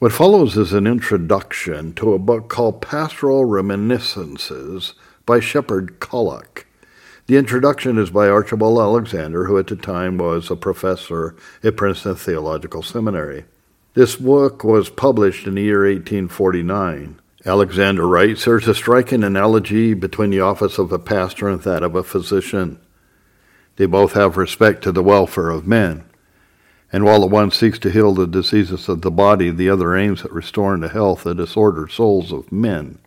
What follows is an introduction to a book called Pastoral Reminiscences by Shepherd Kollock. The introduction is by Archibald Alexander, who at the time was a professor at Princeton Theological Seminary. This book was published in the year 1849. Alexander writes There's a striking analogy between the office of a pastor and that of a physician. They both have respect to the welfare of men. And while the one seeks to heal the diseases of the body, the other aims at restoring the health the disordered souls of men.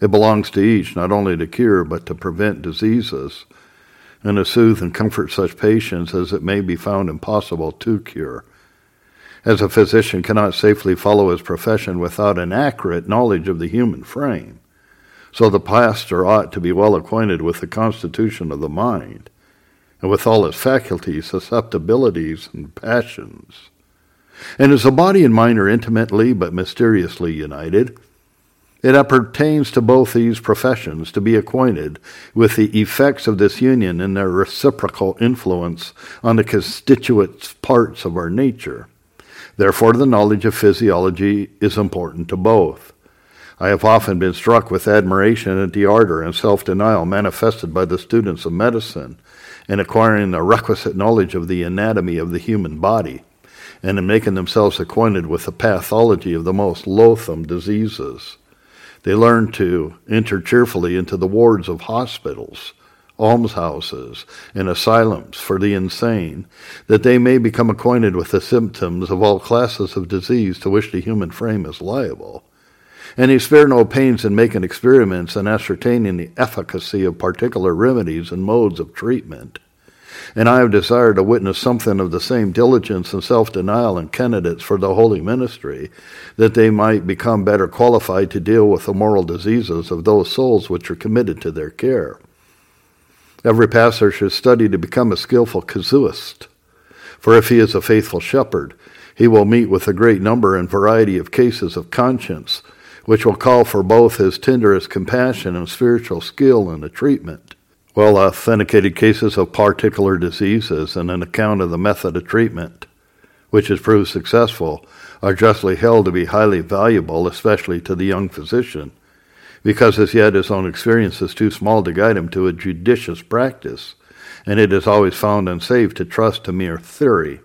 It belongs to each not only to cure, but to prevent diseases, and to soothe and comfort such patients as it may be found impossible to cure. As a physician cannot safely follow his profession without an accurate knowledge of the human frame, so the pastor ought to be well acquainted with the constitution of the mind and with all its faculties, susceptibilities, and passions. And as the body and mind are intimately but mysteriously united, it appertains to both these professions to be acquainted with the effects of this union and their reciprocal influence on the constituent parts of our nature. Therefore, the knowledge of physiology is important to both. I have often been struck with admiration at the ardor and self denial manifested by the students of medicine in acquiring the requisite knowledge of the anatomy of the human body, and in making themselves acquainted with the pathology of the most loathsome diseases. They learn to enter cheerfully into the wards of hospitals, almshouses, and asylums for the insane, that they may become acquainted with the symptoms of all classes of disease to which the human frame is liable and he spared no pains in making experiments and ascertaining the efficacy of particular remedies and modes of treatment. And I have desired to witness something of the same diligence and self denial in candidates for the holy ministry, that they might become better qualified to deal with the moral diseases of those souls which are committed to their care. Every pastor should study to become a skillful casuist, for if he is a faithful shepherd, he will meet with a great number and variety of cases of conscience which will call for both his tenderest compassion and spiritual skill in the treatment. Well authenticated cases of particular diseases and an account of the method of treatment, which has proved successful, are justly held to be highly valuable, especially to the young physician, because as yet his own experience is too small to guide him to a judicious practice, and it is always found unsafe to trust to mere theory.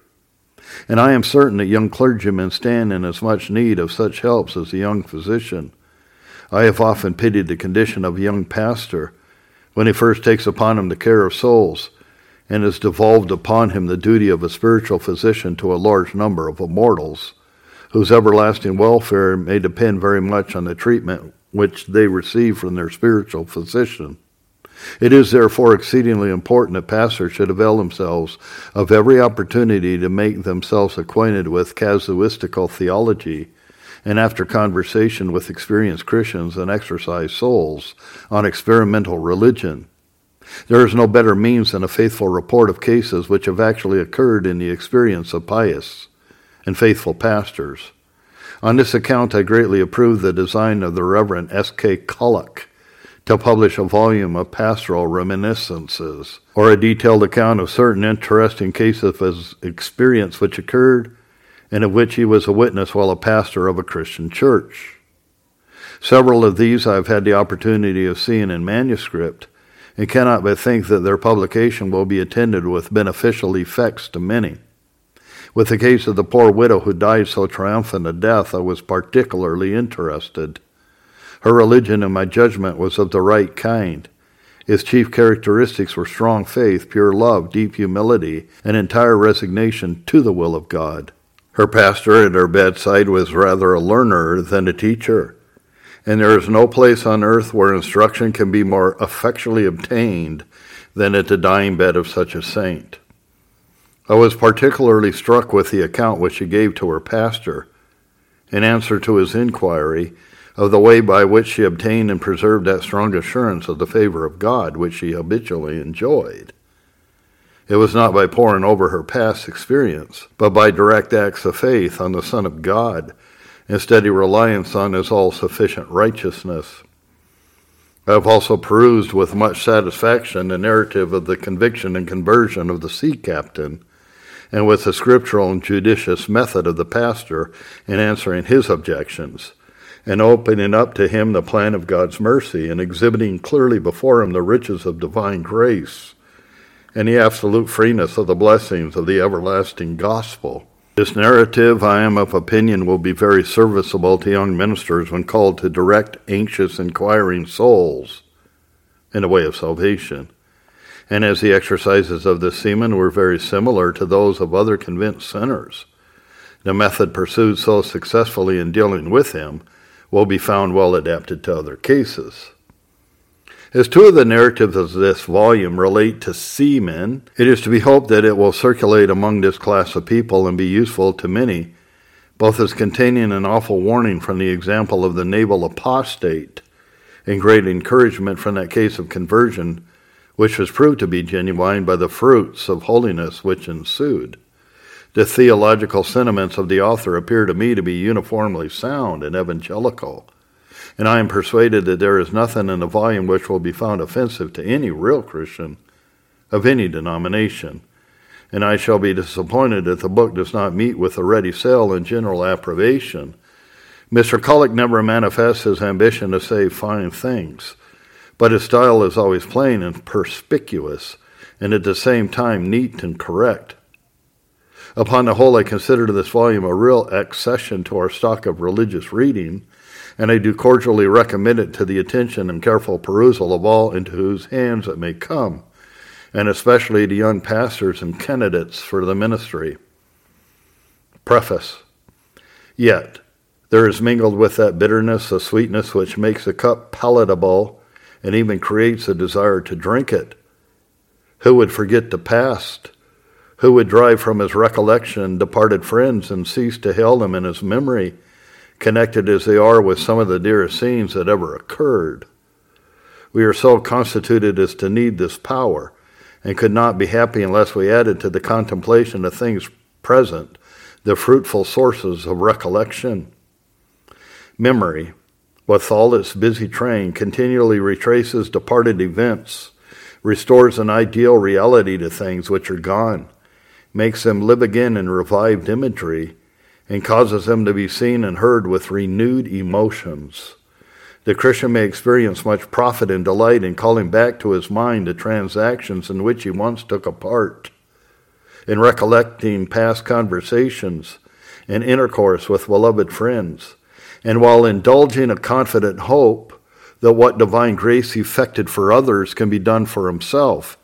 And I am certain that young clergymen stand in as much need of such helps as a young physician. I have often pitied the condition of a young pastor when he first takes upon him the care of souls and has devolved upon him the duty of a spiritual physician to a large number of immortals, whose everlasting welfare may depend very much on the treatment which they receive from their spiritual physician. It is therefore exceedingly important that pastors should avail themselves of every opportunity to make themselves acquainted with casuistical theology, and after conversation with experienced Christians and exercise souls on experimental religion. There is no better means than a faithful report of cases which have actually occurred in the experience of pious and faithful pastors. On this account, I greatly approve the design of the Reverend S.K. Kollock to publish a volume of pastoral reminiscences, or a detailed account of certain interesting cases of his experience which occurred and of which he was a witness while a pastor of a Christian church. Several of these I have had the opportunity of seeing in manuscript, and cannot but think that their publication will be attended with beneficial effects to many. With the case of the poor widow who died so triumphant a death, I was particularly interested. Her religion, in my judgment, was of the right kind. Its chief characteristics were strong faith, pure love, deep humility, and entire resignation to the will of God. Her pastor at her bedside was rather a learner than a teacher, and there is no place on earth where instruction can be more effectually obtained than at the dying bed of such a saint. I was particularly struck with the account which she gave to her pastor. In answer to his inquiry, of the way by which she obtained and preserved that strong assurance of the favor of God which she habitually enjoyed. It was not by poring over her past experience, but by direct acts of faith on the Son of God and steady reliance on his all sufficient righteousness. I have also perused with much satisfaction the narrative of the conviction and conversion of the sea captain, and with the scriptural and judicious method of the pastor in answering his objections, and opening up to him the plan of God's mercy and exhibiting clearly before him the riches of divine grace and the absolute freeness of the blessings of the everlasting gospel. This narrative, I am of opinion, will be very serviceable to young ministers when called to direct anxious, inquiring souls in the way of salvation. And as the exercises of the seaman were very similar to those of other convinced sinners, the method pursued so successfully in dealing with him will be found well adapted to other cases. As two of the narratives of this volume relate to seamen, it is to be hoped that it will circulate among this class of people and be useful to many, both as containing an awful warning from the example of the naval apostate and great encouragement from that case of conversion, which was proved to be genuine by the fruits of holiness which ensued. The theological sentiments of the author appear to me to be uniformly sound and evangelical and I am persuaded that there is nothing in the volume which will be found offensive to any real Christian of any denomination. And I shall be disappointed if the book does not meet with a ready sale and general approbation. Mr. Kollock never manifests his ambition to say fine things, but his style is always plain and perspicuous, and at the same time neat and correct. Upon the whole, I consider this volume a real accession to our stock of religious reading, and I do cordially recommend it to the attention and careful perusal of all into whose hands it may come, and especially to young pastors and candidates for the ministry. Preface Yet, there is mingled with that bitterness a sweetness which makes a cup palatable and even creates a desire to drink it. Who would forget the past? Who would drive from his recollection departed friends and cease to hail them in his memory? connected as they are with some of the dearest scenes that ever occurred. We are so constituted as to need this power and could not be happy unless we added to the contemplation of things present the fruitful sources of recollection. Memory, with all its busy train, continually retraces departed events, restores an ideal reality to things which are gone, makes them live again in revived imagery, and causes them to be seen and heard with renewed emotions. The Christian may experience much profit and delight in calling back to his mind the transactions in which he once took a part, in recollecting past conversations and intercourse with beloved friends, and while indulging a confident hope that what divine grace effected for others can be done for himself,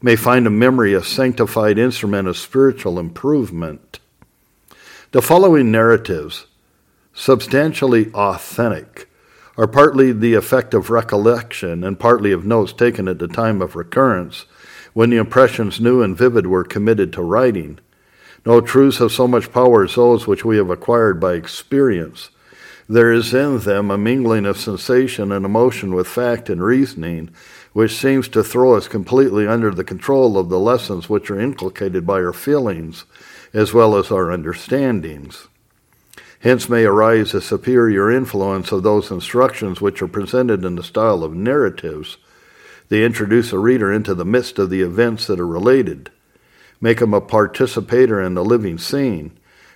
may find a memory a sanctified instrument of spiritual improvement. The following narratives, substantially authentic, are partly the effect of recollection and partly of notes taken at the time of recurrence, when the impressions new and vivid were committed to writing. No truths have so much power as those which we have acquired by experience. There is in them a mingling of sensation and emotion with fact and reasoning, which seems to throw us completely under the control of the lessons which are inculcated by our feelings as well as our understandings. Hence may arise a superior influence of those instructions which are presented in the style of narratives. They introduce a reader into the midst of the events that are related, make him a participator in the living scene,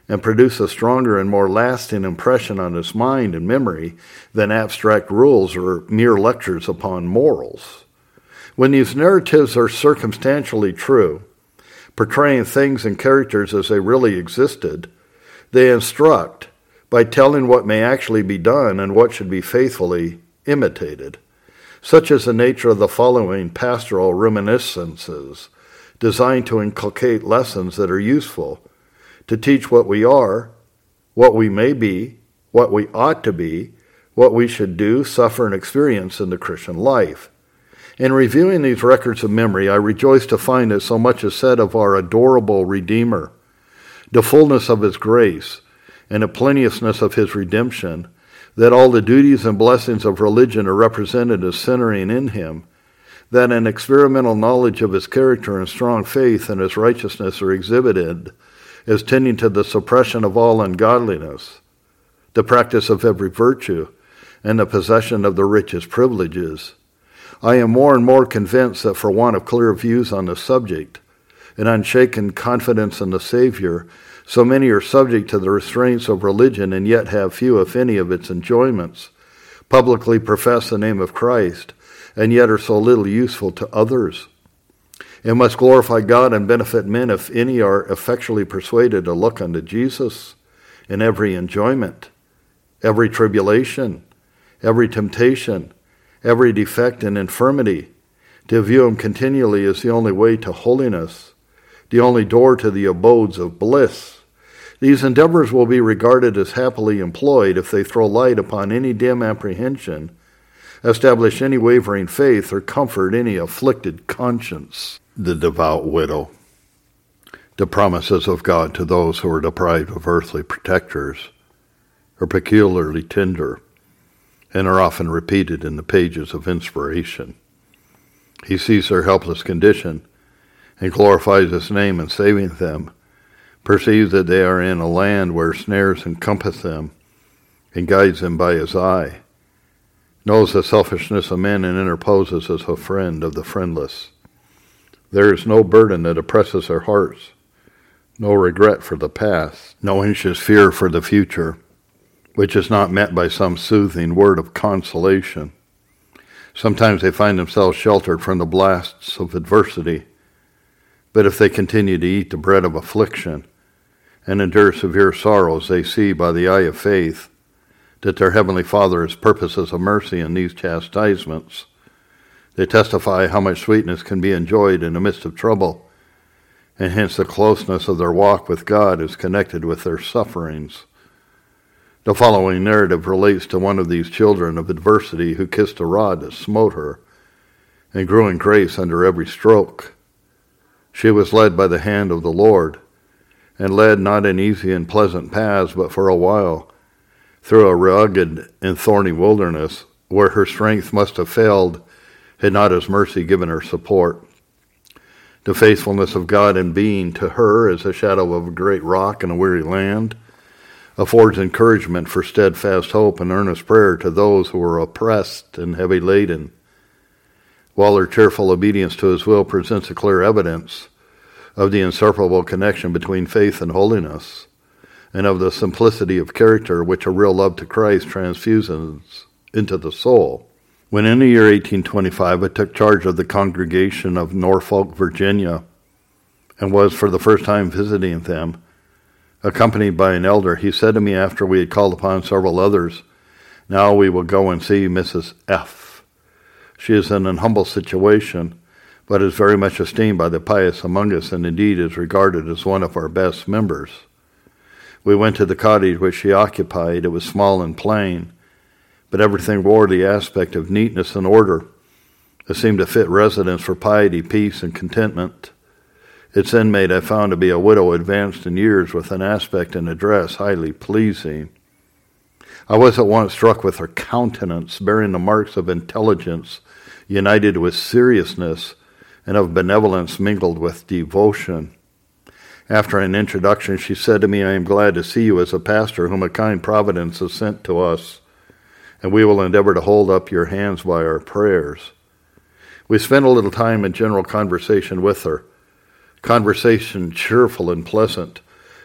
and produce a stronger and more lasting impression on his mind and memory than abstract rules or mere lectures upon morals. When these narratives are circumstantially true, portraying things and characters as they really existed, they instruct by telling what may actually be done and what should be faithfully imitated. Such is the nature of the following pastoral reminiscences, designed to inculcate lessons that are useful, to teach what we are, what we may be, what we ought to be, what we should do, suffer, and experience in the Christian life. In reviewing these records of memory, I rejoice to find that so much is said of our adorable Redeemer, the fullness of his grace, and the plenteousness of his redemption, that all the duties and blessings of religion are represented as centering in him, that an experimental knowledge of his character and strong faith in his righteousness are exhibited as tending to the suppression of all ungodliness, the practice of every virtue, and the possession of the richest privileges I am more and more convinced that for want of clear views on the subject, and unshaken confidence in the Savior, so many are subject to the restraints of religion and yet have few, if any, of its enjoyments, publicly profess the name of Christ, and yet are so little useful to others. It must glorify God and benefit men if any are effectually persuaded to look unto Jesus in every enjoyment, every tribulation, every temptation, every defect and infirmity, to view him continually as the only way to holiness, the only door to the abodes of bliss. These endeavors will be regarded as happily employed if they throw light upon any dim apprehension, establish any wavering faith, or comfort any afflicted conscience. The devout widow. The promises of God to those who are deprived of earthly protectors are peculiarly tender and are often repeated in the pages of inspiration. He sees their helpless condition and glorifies his name in saving them, perceives that they are in a land where snares encompass them, and guides them by his eye, knows the selfishness of men and interposes as a friend of the friendless. There is no burden that oppresses their hearts, no regret for the past, no anxious fear for the future which is not met by some soothing word of consolation. Sometimes they find themselves sheltered from the blasts of adversity, but if they continue to eat the bread of affliction and endure severe sorrows, they see by the eye of faith that their Heavenly Father has purposes of mercy in these chastisements. They testify how much sweetness can be enjoyed in the midst of trouble, and hence the closeness of their walk with God is connected with their sufferings. The following narrative relates to one of these children of adversity who kissed a rod that smote her and grew in grace under every stroke. She was led by the hand of the Lord, and led not in easy and pleasant paths, but for a while through a rugged and thorny wilderness where her strength must have failed had not his mercy given her support. The faithfulness of God in being to her as a shadow of a great rock in a weary land affords encouragement for steadfast hope and earnest prayer to those who are oppressed and heavy laden, while their cheerful obedience to his will presents a clear evidence of the inseparable connection between faith and holiness, and of the simplicity of character which a real love to Christ transfuses into the soul. When in the year 1825 I took charge of the congregation of Norfolk, Virginia, and was for the first time visiting them, accompanied by an elder, he said to me after we had called upon several others, Now we will go and see Mrs. F. She is in an humble situation, but is very much esteemed by the pious among us, and indeed is regarded as one of our best members. We went to the cottage which she occupied. It was small and plain, but everything wore the aspect of neatness and order. It seemed a fit residence for piety, peace, and contentment. Its inmate I found to be a widow advanced in years with an aspect and address highly pleasing. I was at once struck with her countenance, bearing the marks of intelligence united with seriousness and of benevolence mingled with devotion. After an introduction, she said to me, I am glad to see you as a pastor whom a kind providence has sent to us, and we will endeavor to hold up your hands by our prayers. We spent a little time in general conversation with her conversation cheerful and pleasant,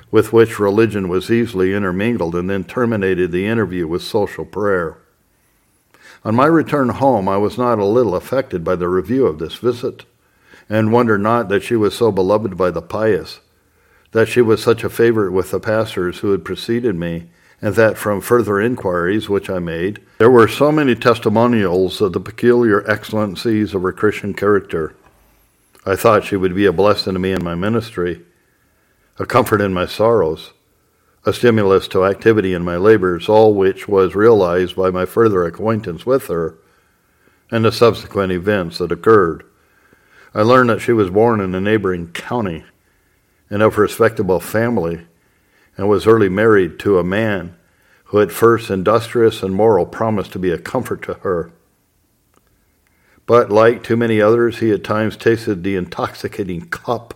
with which religion was easily intermingled, and then terminated the interview with social prayer. On my return home, I was not a little affected by the review of this visit, and wondered not that she was so beloved by the pious, that she was such a favorite with the pastors who had preceded me, and that from further inquiries which I made, there were so many testimonials of the peculiar excellencies of her Christian character I thought she would be a blessing to me in my ministry, a comfort in my sorrows, a stimulus to activity in my labors, all which was realized by my further acquaintance with her and the subsequent events that occurred. I learned that she was born in a neighboring county and of respectable family and was early married to a man who, at first industrious and moral, promised to be a comfort to her. But like too many others, he at times tasted the intoxicating cup,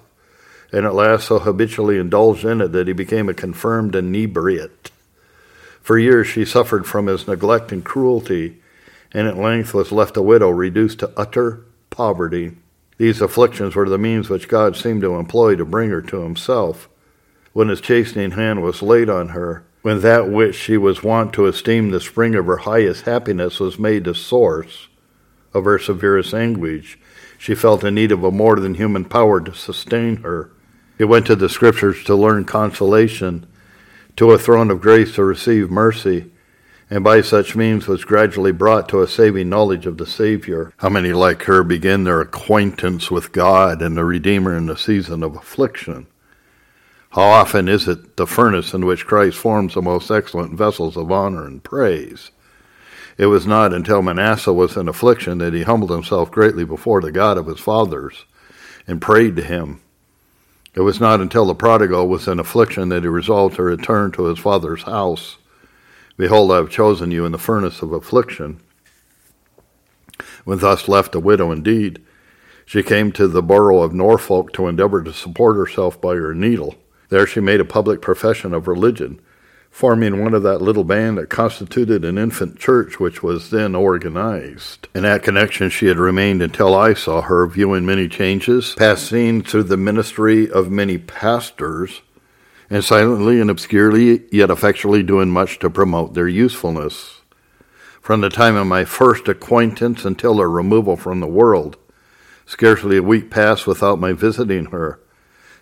and at last so habitually indulged in it that he became a confirmed inebriate. For years she suffered from his neglect and cruelty, and at length was left a widow, reduced to utter poverty. These afflictions were the means which God seemed to employ to bring her to himself. When his chastening hand was laid on her, when that which she was wont to esteem the spring of her highest happiness was made the source of her severest anguish, she felt in need of a more than human power to sustain her. She went to the Scriptures to learn consolation, to a throne of grace to receive mercy, and by such means was gradually brought to a saving knowledge of the Savior. How many like her begin their acquaintance with God and the Redeemer in the season of affliction? How often is it the furnace in which Christ forms the most excellent vessels of honor and praise? It was not until Manasseh was in affliction that he humbled himself greatly before the God of his fathers and prayed to him. It was not until the prodigal was in affliction that he resolved to return to his father's house Behold, I have chosen you in the furnace of affliction. When thus left a widow indeed, she came to the borough of Norfolk to endeavor to support herself by her needle. There she made a public profession of religion, forming one of that little band that constituted an infant church which was then organized. In that connection she had remained until I saw her, viewing many changes, passing through the ministry of many pastors, and silently and obscurely, yet effectually doing much to promote their usefulness. From the time of my first acquaintance until her removal from the world, scarcely a week passed without my visiting her,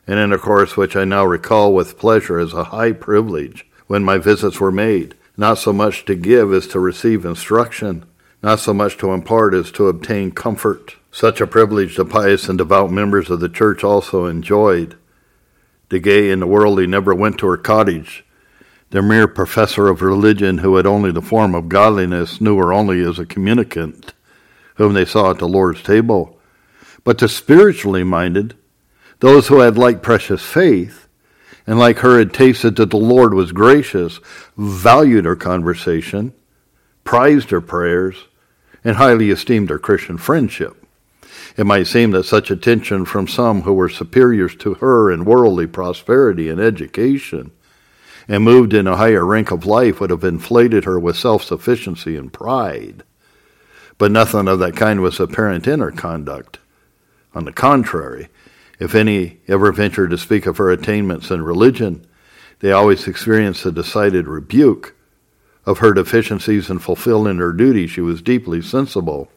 an intercourse which I now recall with pleasure as a high privilege when my visits were made, not so much to give as to receive instruction, not so much to impart as to obtain comfort. Such a privilege the pious and devout members of the church also enjoyed, the gay and the worldly never went to her cottage. The mere professor of religion who had only the form of godliness knew her only as a communicant whom they saw at the Lord's table. But the spiritually minded, those who had like precious faith, and like her had tasted that the Lord was gracious, valued her conversation, prized her prayers, and highly esteemed her Christian friendship. It might seem that such attention from some who were superiors to her in worldly prosperity and education and moved in a higher rank of life would have inflated her with self sufficiency and pride. But nothing of that kind was apparent in her conduct. On the contrary, if any ever ventured to speak of her attainments in religion, they always experienced a decided rebuke. Of her deficiencies in fulfilling her duty, she was deeply sensible.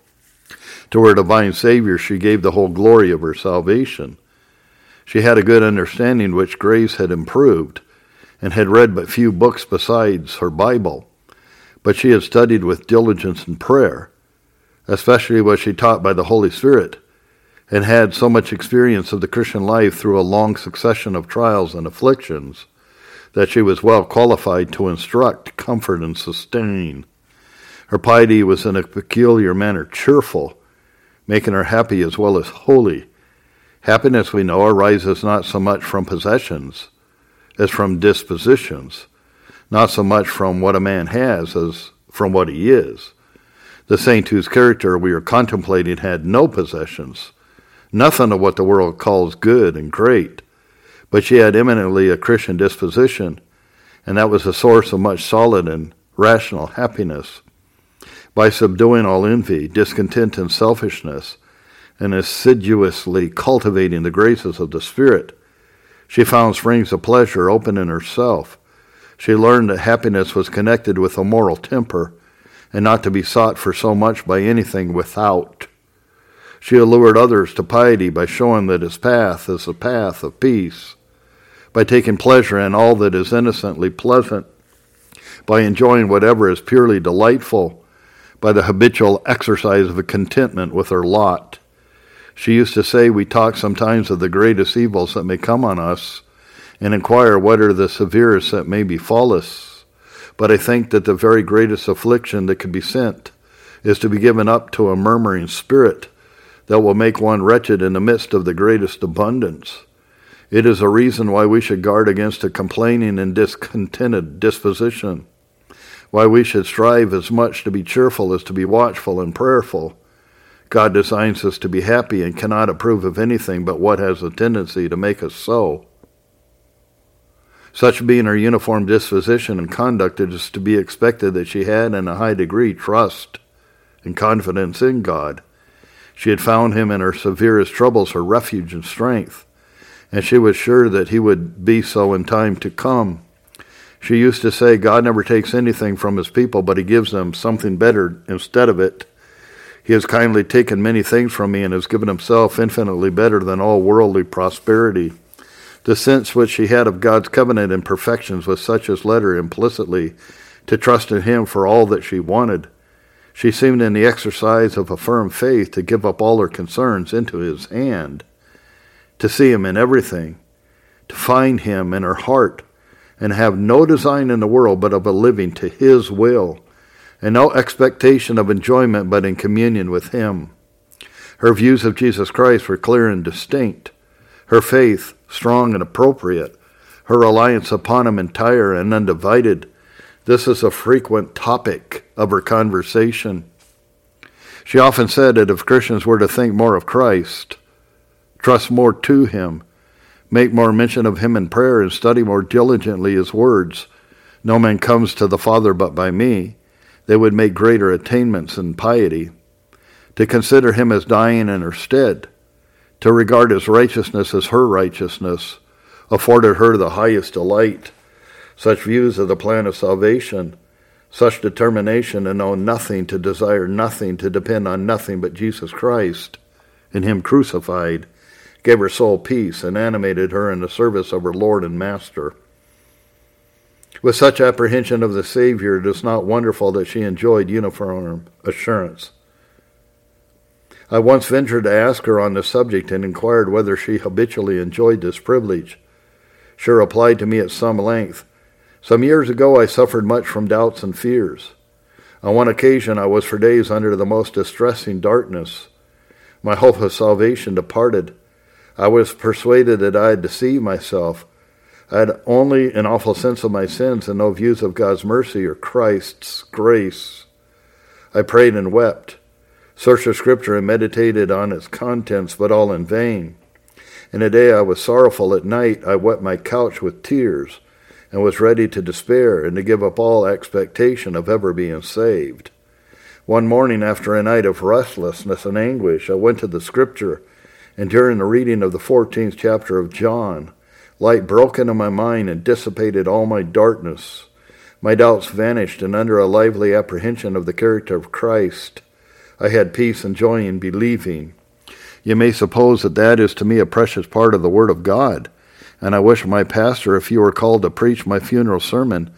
To her divine Savior, she gave the whole glory of her salvation. She had a good understanding which grace had improved, and had read but few books besides her Bible. But she had studied with diligence and prayer. Especially was she taught by the Holy Spirit, and had so much experience of the Christian life through a long succession of trials and afflictions that she was well qualified to instruct, comfort, and sustain. Her piety was in a peculiar manner cheerful, making her happy as well as holy. Happiness, we know, arises not so much from possessions as from dispositions, not so much from what a man has as from what he is. The saint whose character we are contemplating had no possessions, nothing of what the world calls good and great, but she had eminently a Christian disposition, and that was a source of much solid and rational happiness by subduing all envy, discontent, and selfishness, and assiduously cultivating the graces of the Spirit. She found springs of pleasure open in herself. She learned that happiness was connected with a moral temper and not to be sought for so much by anything without. She allured others to piety by showing that its path is a path of peace, by taking pleasure in all that is innocently pleasant, by enjoying whatever is purely delightful, by the habitual exercise of a contentment with her lot. She used to say, We talk sometimes of the greatest evils that may come on us, and inquire what are the severest that may befall us. But I think that the very greatest affliction that can be sent is to be given up to a murmuring spirit that will make one wretched in the midst of the greatest abundance. It is a reason why we should guard against a complaining and discontented disposition why we should strive as much to be cheerful as to be watchful and prayerful. God designs us to be happy and cannot approve of anything but what has a tendency to make us so. Such being her uniform disposition and conduct, it is to be expected that she had in a high degree trust and confidence in God. She had found him in her severest troubles her refuge and strength, and she was sure that he would be so in time to come. She used to say, God never takes anything from his people, but he gives them something better instead of it. He has kindly taken many things from me and has given himself infinitely better than all worldly prosperity. The sense which she had of God's covenant and perfections was such as led her implicitly to trust in him for all that she wanted. She seemed in the exercise of a firm faith to give up all her concerns into his hand, to see him in everything, to find him in her heart, and have no design in the world but of a living to his will, and no expectation of enjoyment but in communion with him. Her views of Jesus Christ were clear and distinct, her faith strong and appropriate, her reliance upon him entire and undivided, this is a frequent topic of her conversation. She often said that if Christians were to think more of Christ, trust more to him, make more mention of him in prayer, and study more diligently his words, no man comes to the Father but by me, they would make greater attainments in piety. To consider him as dying in her stead, to regard his righteousness as her righteousness, afforded her the highest delight such views of the plan of salvation, such determination to know nothing, to desire nothing, to depend on nothing but Jesus Christ and Him crucified, gave her soul peace and animated her in the service of her Lord and Master. With such apprehension of the Savior, it is not wonderful that she enjoyed uniform assurance. I once ventured to ask her on the subject and inquired whether she habitually enjoyed this privilege. She replied to me at some length, some years ago, I suffered much from doubts and fears. On one occasion, I was for days under the most distressing darkness. My hope of salvation departed. I was persuaded that I had deceived myself. I had only an awful sense of my sins and no views of God's mercy or Christ's grace. I prayed and wept, searched the Scripture and meditated on its contents, but all in vain. In a day I was sorrowful. At night I wet my couch with tears and was ready to despair and to give up all expectation of ever being saved. One morning, after a night of restlessness and anguish, I went to the Scripture, and during the reading of the 14th chapter of John, light broke into my mind and dissipated all my darkness. My doubts vanished, and under a lively apprehension of the character of Christ, I had peace and joy in believing. You may suppose that that is to me a precious part of the Word of God and I wish my pastor, if you were called to preach my funeral sermon,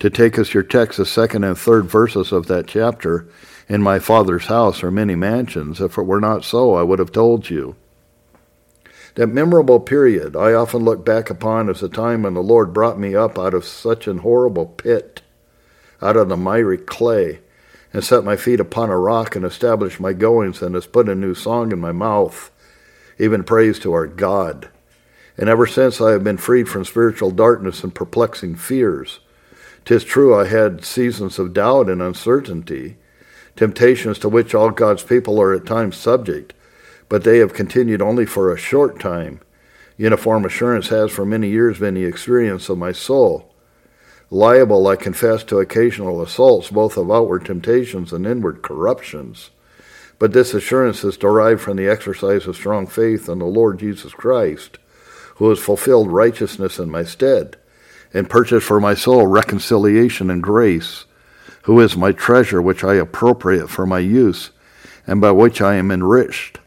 to take us your text, the second and third verses of that chapter. In my Father's house are many mansions. If it were not so, I would have told you. That memorable period I often look back upon as a time when the Lord brought me up out of such an horrible pit, out of the miry clay, and set my feet upon a rock and established my goings and has put a new song in my mouth, even praise to our God and ever since I have been freed from spiritual darkness and perplexing fears. Tis true I had seasons of doubt and uncertainty, temptations to which all God's people are at times subject, but they have continued only for a short time. Uniform assurance has for many years been the experience of my soul. Liable, I confess, to occasional assaults, both of outward temptations and inward corruptions. But this assurance is derived from the exercise of strong faith in the Lord Jesus Christ who has fulfilled righteousness in my stead, and purchased for my soul reconciliation and grace, who is my treasure which I appropriate for my use, and by which I am enriched,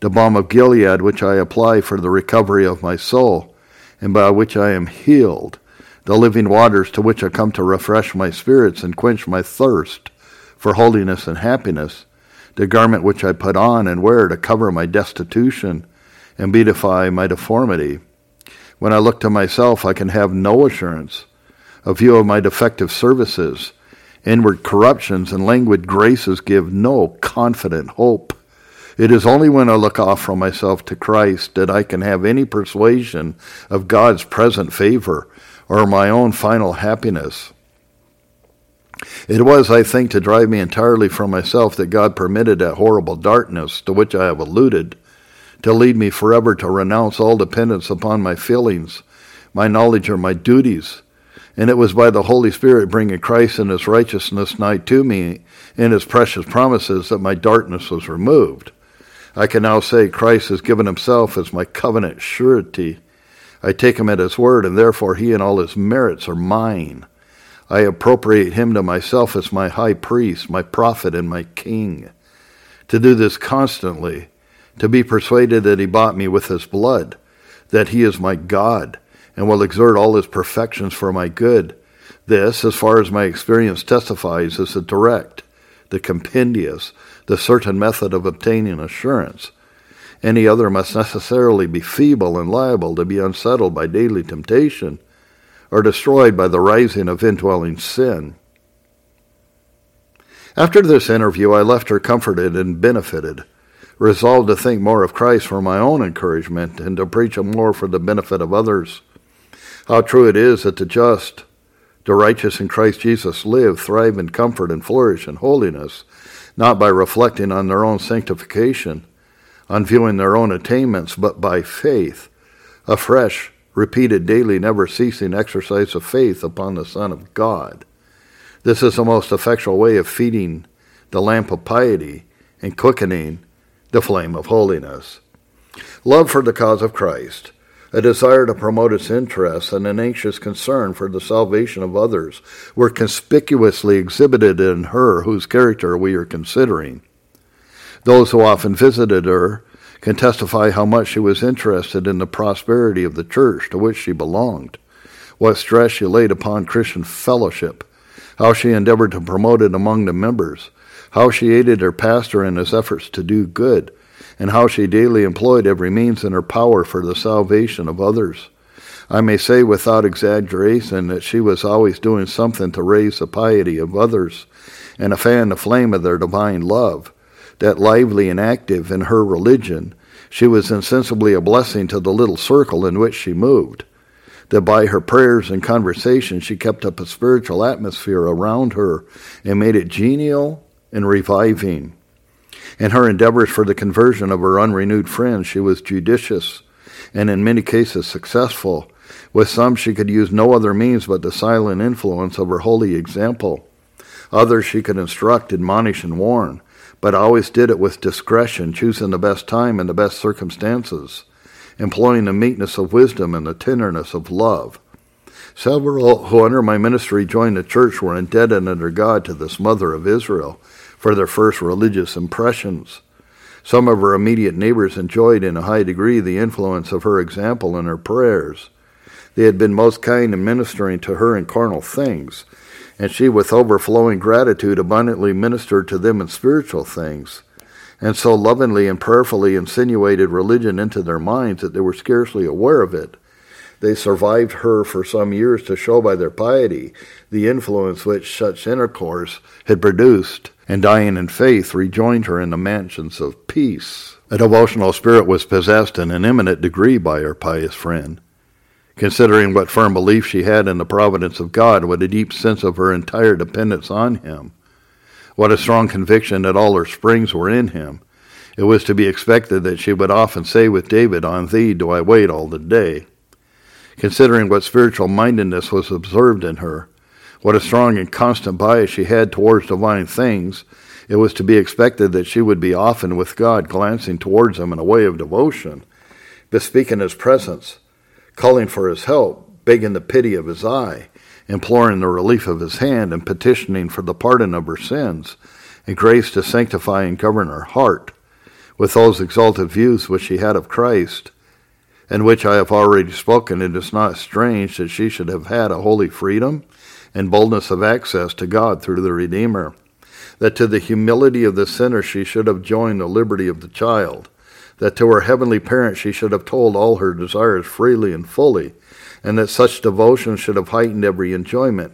the balm of Gilead which I apply for the recovery of my soul, and by which I am healed, the living waters to which I come to refresh my spirits and quench my thirst for holiness and happiness, the garment which I put on and wear to cover my destitution and beautify my deformity, when I look to myself, I can have no assurance. A view of my defective services, inward corruptions, and languid graces give no confident hope. It is only when I look off from myself to Christ that I can have any persuasion of God's present favor or my own final happiness. It was, I think, to drive me entirely from myself that God permitted that horrible darkness to which I have alluded to lead me forever to renounce all dependence upon my feelings, my knowledge, or my duties. And it was by the Holy Spirit bringing Christ and his righteousness nigh to me in his precious promises that my darkness was removed. I can now say Christ has given himself as my covenant surety. I take him at his word, and therefore he and all his merits are mine. I appropriate him to myself as my high priest, my prophet, and my king. To do this constantly, to be persuaded that he bought me with his blood, that he is my God, and will exert all his perfections for my good. This, as far as my experience testifies, is the direct, the compendious, the certain method of obtaining assurance. Any other must necessarily be feeble and liable to be unsettled by daily temptation or destroyed by the rising of indwelling sin. After this interview, I left her comforted and benefited, resolved to think more of Christ for my own encouragement and to preach him more for the benefit of others. How true it is that the just, the righteous in Christ Jesus live, thrive in comfort and flourish in holiness, not by reflecting on their own sanctification, on viewing their own attainments, but by faith, a fresh, repeated daily, never ceasing exercise of faith upon the Son of God. This is the most effectual way of feeding the lamp of piety and quickening the flame of holiness. Love for the cause of Christ, a desire to promote its interests, and an anxious concern for the salvation of others were conspicuously exhibited in her whose character we are considering. Those who often visited her can testify how much she was interested in the prosperity of the church to which she belonged, what stress she laid upon Christian fellowship, how she endeavored to promote it among the members, how she aided her pastor in his efforts to do good, and how she daily employed every means in her power for the salvation of others. I may say without exaggeration that she was always doing something to raise the piety of others and to fan the flame of their divine love that lively and active in her religion, she was insensibly a blessing to the little circle in which she moved. That by her prayers and conversation she kept up a spiritual atmosphere around her and made it genial and reviving. In her endeavors for the conversion of her unrenewed friends, she was judicious and in many cases successful. With some, she could use no other means but the silent influence of her holy example. Others she could instruct, admonish, and warn but always did it with discretion, choosing the best time and the best circumstances, employing the meekness of wisdom and the tenderness of love. Several who under my ministry joined the church were indebted under God to this mother of Israel for their first religious impressions. Some of her immediate neighbors enjoyed in a high degree the influence of her example and her prayers. They had been most kind in ministering to her in carnal things, and she with overflowing gratitude abundantly ministered to them in spiritual things, and so lovingly and prayerfully insinuated religion into their minds that they were scarcely aware of it. They survived her for some years to show by their piety the influence which such intercourse had produced, and dying in faith rejoined her in the mansions of peace. A devotional spirit was possessed in an eminent degree by her pious friend considering what firm belief she had in the providence of God, what a deep sense of her entire dependence on Him, what a strong conviction that all her springs were in Him. It was to be expected that she would often say with David, On thee do I wait all the day. Considering what spiritual mindedness was observed in her, what a strong and constant bias she had towards divine things, it was to be expected that she would be often with God, glancing towards him in a way of devotion, bespeaking his presence, calling for his help, begging the pity of his eye, imploring the relief of his hand, and petitioning for the pardon of her sins, and grace to sanctify and govern her heart with those exalted views which she had of Christ, and which I have already spoken, it is not strange that she should have had a holy freedom and boldness of access to God through the Redeemer, that to the humility of the sinner she should have joined the liberty of the child, that to her heavenly parent she should have told all her desires freely and fully, and that such devotion should have heightened every enjoyment,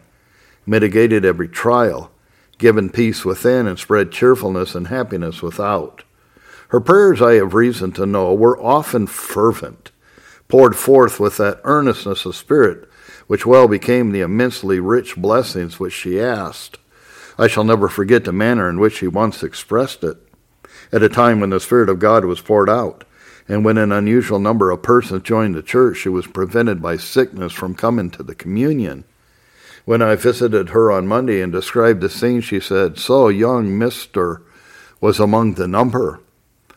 mitigated every trial, given peace within, and spread cheerfulness and happiness without. Her prayers, I have reason to know, were often fervent, poured forth with that earnestness of spirit which well became the immensely rich blessings which she asked. I shall never forget the manner in which she once expressed it at a time when the Spirit of God was poured out, and when an unusual number of persons joined the church, she was prevented by sickness from coming to the communion. When I visited her on Monday and described the scene, she said, So young Mister was among the number.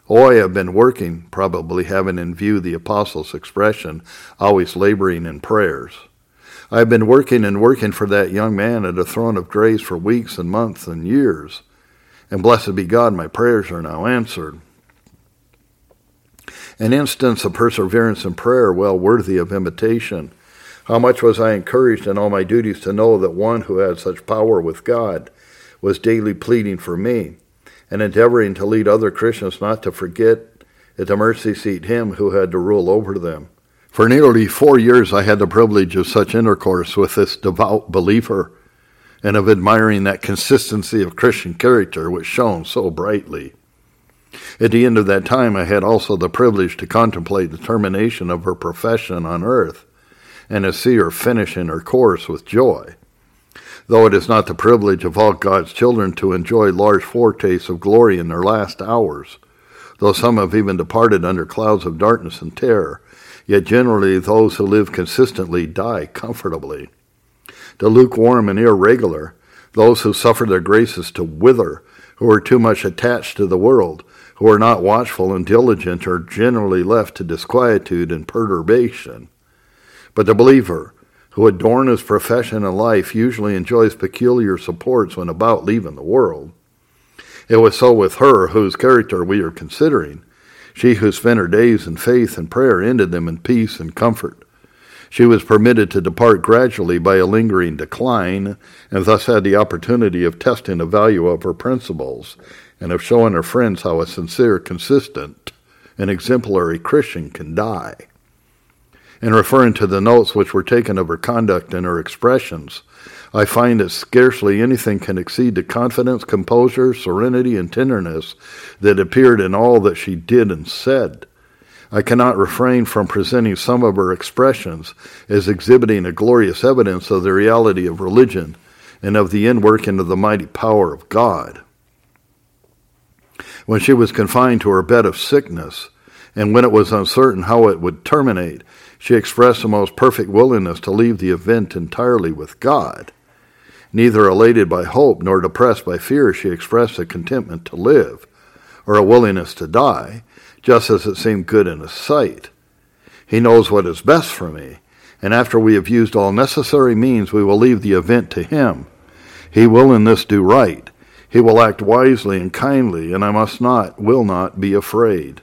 Oh, I have been working, probably having in view the apostle's expression, always laboring in prayers. I have been working and working for that young man at a throne of grace for weeks and months and years. And blessed be God, my prayers are now answered. An instance of perseverance in prayer well worthy of imitation. How much was I encouraged in all my duties to know that one who had such power with God was daily pleading for me and endeavoring to lead other Christians not to forget at the mercy seat him who had to rule over them. For nearly four years, I had the privilege of such intercourse with this devout believer and of admiring that consistency of Christian character which shone so brightly. At the end of that time, I had also the privilege to contemplate the termination of her profession on earth and to see her finish in her course with joy. Though it is not the privilege of all God's children to enjoy large foretastes of glory in their last hours, though some have even departed under clouds of darkness and terror, Yet generally those who live consistently die comfortably. The lukewarm and irregular, those who suffer their graces to wither, who are too much attached to the world, who are not watchful and diligent, are generally left to disquietude and perturbation. But the believer, who adorn his profession and life, usually enjoys peculiar supports when about leaving the world. It was so with her whose character we are considering. She who spent her days in faith and prayer ended them in peace and comfort. She was permitted to depart gradually by a lingering decline, and thus had the opportunity of testing the value of her principles, and of showing her friends how a sincere, consistent, and exemplary Christian can die. In referring to the notes which were taken of her conduct and her expressions, I find that scarcely anything can exceed the confidence, composure, serenity, and tenderness that appeared in all that she did and said. I cannot refrain from presenting some of her expressions as exhibiting a glorious evidence of the reality of religion and of the inworking of the mighty power of God. When she was confined to her bed of sickness, and when it was uncertain how it would terminate, she expressed the most perfect willingness to leave the event entirely with God. Neither elated by hope nor depressed by fear, she expressed a contentment to live, or a willingness to die, just as it seemed good in his sight. He knows what is best for me, and after we have used all necessary means, we will leave the event to him. He will in this do right. He will act wisely and kindly, and I must not, will not, be afraid.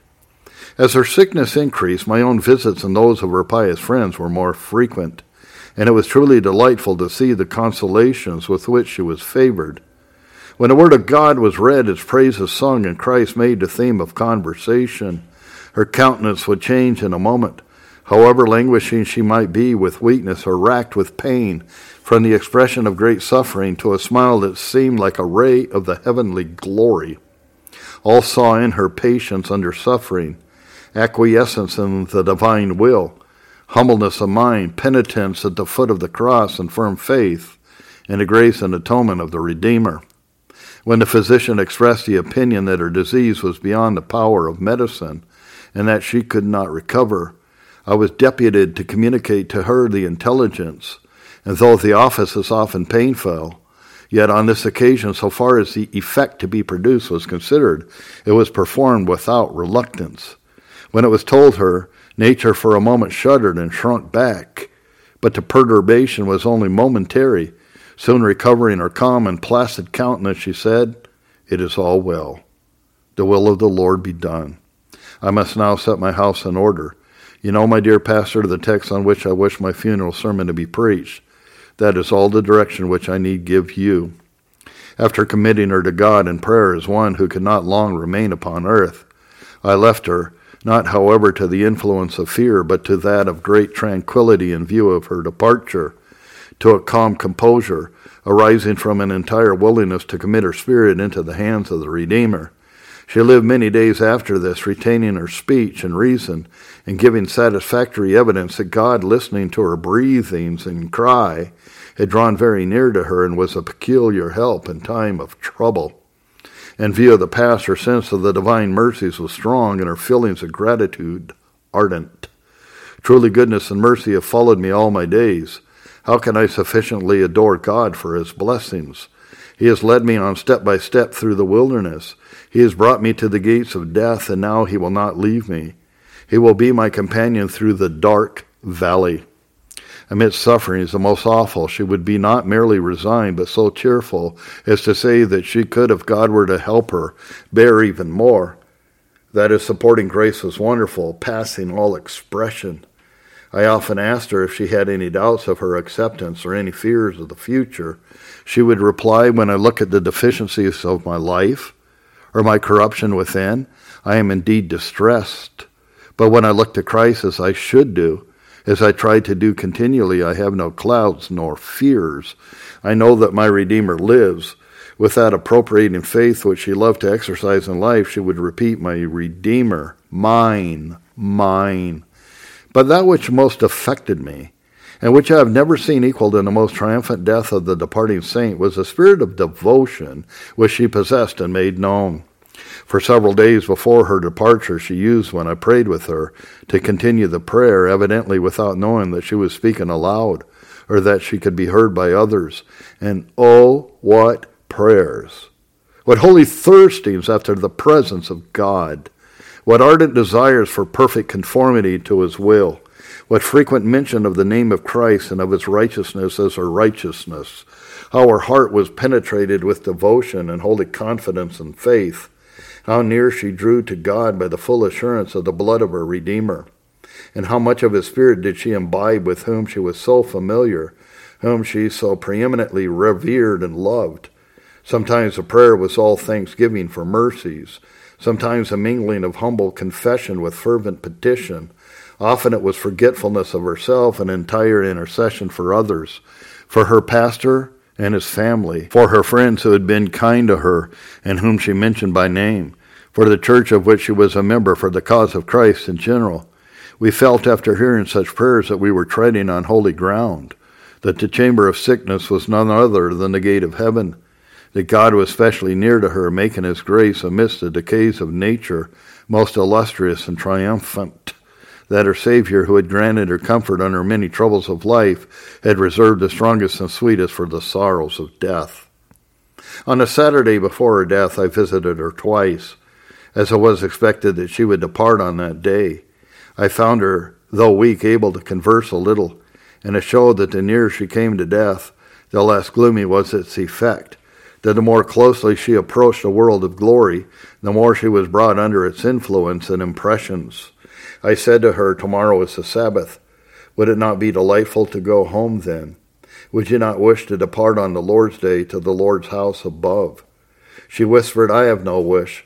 As her sickness increased, my own visits and those of her pious friends were more frequent and it was truly delightful to see the consolations with which she was favored. When the Word of God was read, its praises sung, and Christ made the theme of conversation, her countenance would change in a moment. However languishing she might be with weakness or racked with pain, from the expression of great suffering to a smile that seemed like a ray of the heavenly glory. All saw in her patience under suffering, acquiescence in the divine will, humbleness of mind, penitence at the foot of the cross, and firm faith in the grace and atonement of the Redeemer. When the physician expressed the opinion that her disease was beyond the power of medicine and that she could not recover, I was deputed to communicate to her the intelligence, and though the office is often painful, yet on this occasion, so far as the effect to be produced was considered, it was performed without reluctance. When it was told her Nature for a moment shuddered and shrunk back, but the perturbation was only momentary. Soon recovering her calm and placid countenance, she said, It is all well. The will of the Lord be done. I must now set my house in order. You know, my dear pastor, the text on which I wish my funeral sermon to be preached. That is all the direction which I need give you. After committing her to God in prayer as one who could not long remain upon earth, I left her not, however, to the influence of fear, but to that of great tranquility in view of her departure, to a calm composure arising from an entire willingness to commit her spirit into the hands of the Redeemer. She lived many days after this, retaining her speech and reason, and giving satisfactory evidence that God, listening to her breathings and cry, had drawn very near to her and was a peculiar help in time of trouble. In view of the past, her sense of the divine mercies was strong and her feelings of gratitude ardent. Truly, goodness and mercy have followed me all my days. How can I sufficiently adore God for his blessings? He has led me on step by step through the wilderness. He has brought me to the gates of death, and now he will not leave me. He will be my companion through the dark valley. Amidst sufferings the most awful, she would be not merely resigned, but so cheerful as to say that she could, if God were to help her, bear even more. That his supporting grace was wonderful, passing all expression. I often asked her if she had any doubts of her acceptance or any fears of the future. She would reply, When I look at the deficiencies of my life or my corruption within, I am indeed distressed. But when I look to Christ as I should do, as I try to do continually, I have no clouds nor fears. I know that my Redeemer lives. With that appropriating faith which she loved to exercise in life, she would repeat, My Redeemer, mine, mine. But that which most affected me, and which I have never seen equaled in the most triumphant death of the departing saint, was the spirit of devotion which she possessed and made known. For several days before her departure, she used, when I prayed with her, to continue the prayer, evidently without knowing that she was speaking aloud or that she could be heard by others. And oh, what prayers! What holy thirstings after the presence of God! What ardent desires for perfect conformity to his will! What frequent mention of the name of Christ and of his righteousness as her righteousness! How her heart was penetrated with devotion and holy confidence and faith! How near she drew to God by the full assurance of the blood of her Redeemer, and how much of his Spirit did she imbibe with whom she was so familiar, whom she so preeminently revered and loved. Sometimes the prayer was all thanksgiving for mercies, sometimes a mingling of humble confession with fervent petition. Often it was forgetfulness of herself and entire intercession for others, for her pastor, and his family, for her friends who had been kind to her and whom she mentioned by name, for the church of which she was a member, for the cause of Christ in general. We felt after hearing such prayers that we were treading on holy ground, that the chamber of sickness was none other than the gate of heaven, that God was specially near to her, making his grace amidst the decays of nature most illustrious and triumphant that her Savior, who had granted her comfort under many troubles of life, had reserved the strongest and sweetest for the sorrows of death. On the Saturday before her death, I visited her twice, as it was expected that she would depart on that day. I found her, though weak, able to converse a little, and it showed that the nearer she came to death, the less gloomy was its effect. That the more closely she approached the world of glory, the more she was brought under its influence and impressions. I said to her, Tomorrow is the Sabbath. Would it not be delightful to go home then? Would you not wish to depart on the Lord's day to the Lord's house above? She whispered, I have no wish.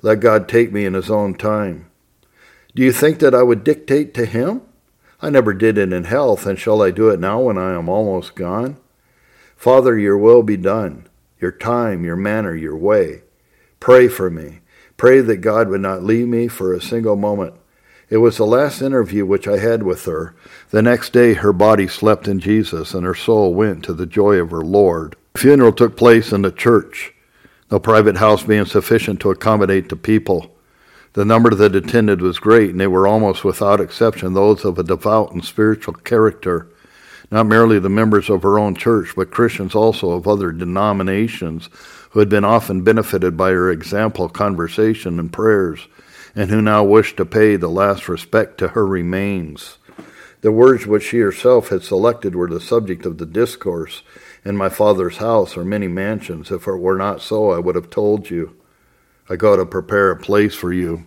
Let God take me in his own time. Do you think that I would dictate to him? I never did it in health, and shall I do it now when I am almost gone? Father, your will be done, your time, your manner, your way. Pray for me. Pray that God would not leave me for a single moment. It was the last interview which I had with her. The next day her body slept in Jesus and her soul went to the joy of her Lord. The funeral took place in the church, no private house being sufficient to accommodate the people. The number that attended was great, and they were almost without exception those of a devout and spiritual character, not merely the members of her own church, but Christians also of other denominations who had been often benefited by her example, conversation, and prayers and who now wished to pay the last respect to her remains. The words which she herself had selected were the subject of the discourse. In my father's house are many mansions. If it were not so, I would have told you. I go to prepare a place for you.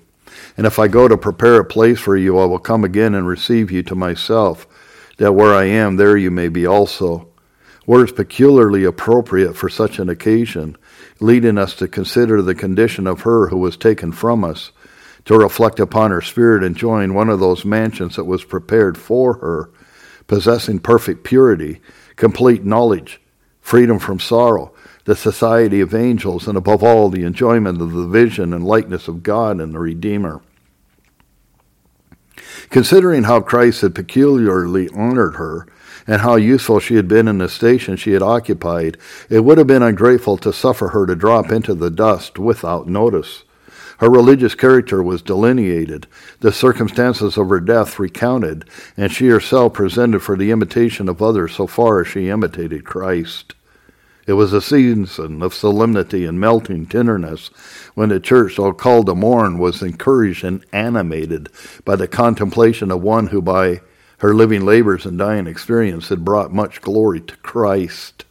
And if I go to prepare a place for you, I will come again and receive you to myself, that where I am, there you may be also. Words peculiarly appropriate for such an occasion, leading us to consider the condition of her who was taken from us to reflect upon her spirit and join one of those mansions that was prepared for her, possessing perfect purity, complete knowledge, freedom from sorrow, the society of angels, and above all, the enjoyment of the vision and likeness of God and the Redeemer. Considering how Christ had peculiarly honored her, and how useful she had been in the station she had occupied, it would have been ungrateful to suffer her to drop into the dust without notice. Her religious character was delineated, the circumstances of her death recounted, and she herself presented for the imitation of others so far as she imitated Christ. It was a season of solemnity and melting tenderness when the church, so called to mourn, was encouraged and animated by the contemplation of one who, by her living labors and dying experience, had brought much glory to Christ.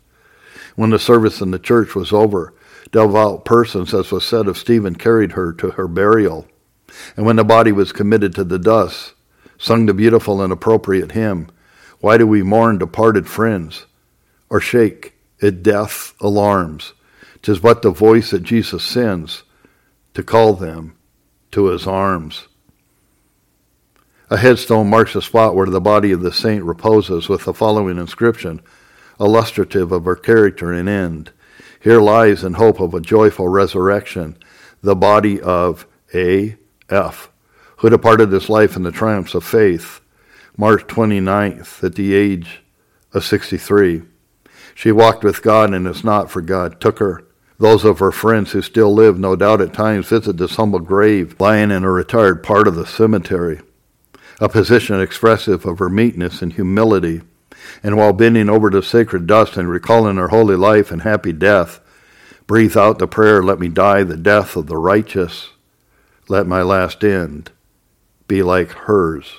When the service in the church was over, devout persons, as was said of Stephen, carried her to her burial. And when the body was committed to the dust, sung the beautiful and appropriate hymn, Why do we mourn departed friends? Or shake at death alarms. Tis but the voice that Jesus sends to call them to his arms. A headstone marks the spot where the body of the saint reposes with the following inscription, illustrative of her character and end. Here lies in hope of a joyful resurrection the body of A. F., who departed this life in the triumphs of faith, March 29th at the age of 63. She walked with God and it's not for God took her. Those of her friends who still live, no doubt at times visit this humble grave lying in a retired part of the cemetery, a position expressive of her meekness and humility. And while bending over the sacred dust and recalling her holy life and happy death, breathe out the prayer, Let me die the death of the righteous. Let my last end be like hers.